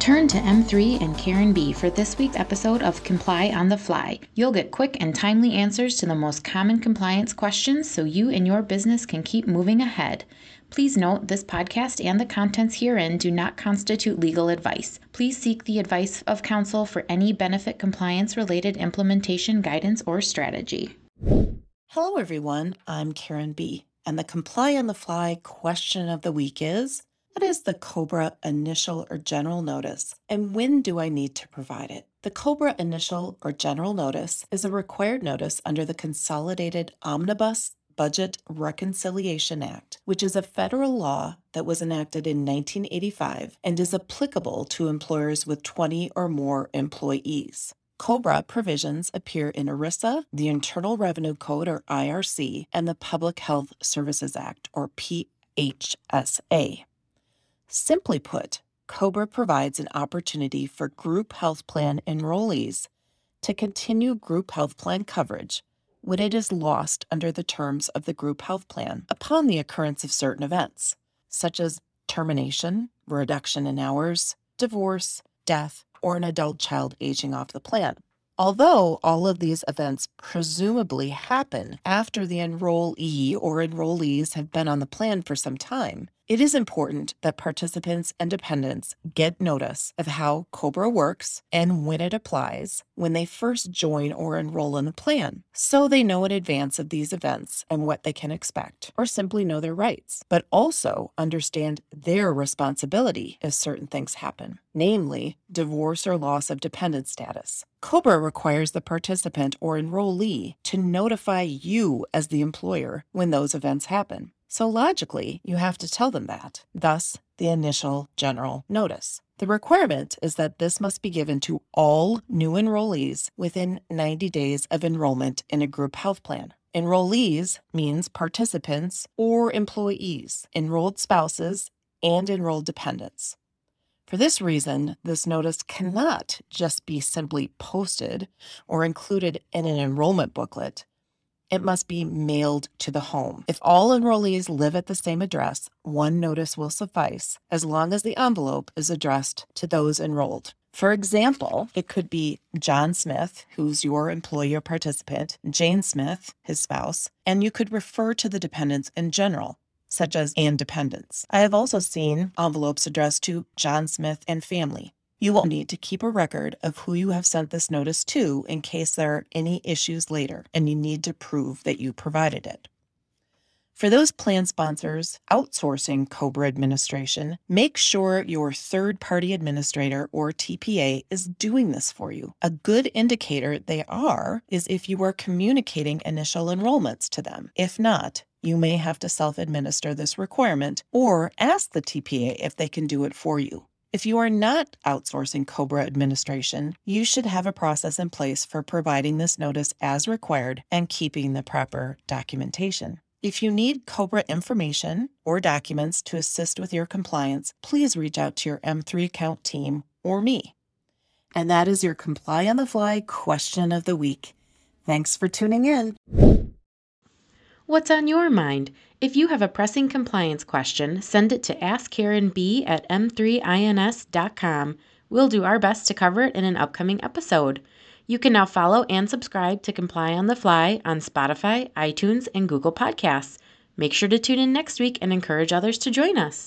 Turn to M3 and Karen B for this week's episode of Comply on the Fly. You'll get quick and timely answers to the most common compliance questions so you and your business can keep moving ahead. Please note this podcast and the contents herein do not constitute legal advice. Please seek the advice of counsel for any benefit compliance related implementation guidance or strategy. Hello, everyone. I'm Karen B. And the Comply on the Fly question of the week is What is the COBRA initial or general notice, and when do I need to provide it? The COBRA initial or general notice is a required notice under the Consolidated Omnibus Budget Reconciliation Act, which is a federal law that was enacted in 1985 and is applicable to employers with 20 or more employees. COBRA provisions appear in ERISA, the Internal Revenue Code or IRC, and the Public Health Services Act or PHSA. Simply put, COBRA provides an opportunity for group health plan enrollees to continue group health plan coverage when it is lost under the terms of the group health plan upon the occurrence of certain events, such as termination, reduction in hours, divorce, death, or an adult child aging off the plan. Although all of these events presumably happen after the enrollee or enrollees have been on the plan for some time, it is important that participants and dependents get notice of how COBRA works and when it applies when they first join or enroll in the plan, so they know in advance of these events and what they can expect, or simply know their rights, but also understand their responsibility if certain things happen, namely divorce or loss of dependent status. COBRA requires the participant or enrollee to notify you as the employer when those events happen. So logically, you have to tell them that. Thus, the initial general notice. The requirement is that this must be given to all new enrollees within 90 days of enrollment in a group health plan. Enrollees means participants or employees, enrolled spouses, and enrolled dependents. For this reason, this notice cannot just be simply posted or included in an enrollment booklet it must be mailed to the home. If all enrollees live at the same address, one notice will suffice as long as the envelope is addressed to those enrolled. For example, it could be John Smith, who's your employer participant, Jane Smith, his spouse, and you could refer to the dependents in general, such as and dependents. I have also seen envelopes addressed to John Smith and family, you will need to keep a record of who you have sent this notice to in case there are any issues later and you need to prove that you provided it. For those plan sponsors outsourcing COBRA administration, make sure your third party administrator or TPA is doing this for you. A good indicator they are is if you are communicating initial enrollments to them. If not, you may have to self administer this requirement or ask the TPA if they can do it for you. If you are not outsourcing COBRA administration, you should have a process in place for providing this notice as required and keeping the proper documentation. If you need COBRA information or documents to assist with your compliance, please reach out to your M3 account team or me. And that is your Comply on the Fly question of the week. Thanks for tuning in. What's on your mind? If you have a pressing compliance question, send it to askkarenb at m3ins.com. We'll do our best to cover it in an upcoming episode. You can now follow and subscribe to Comply on the Fly on Spotify, iTunes, and Google Podcasts. Make sure to tune in next week and encourage others to join us.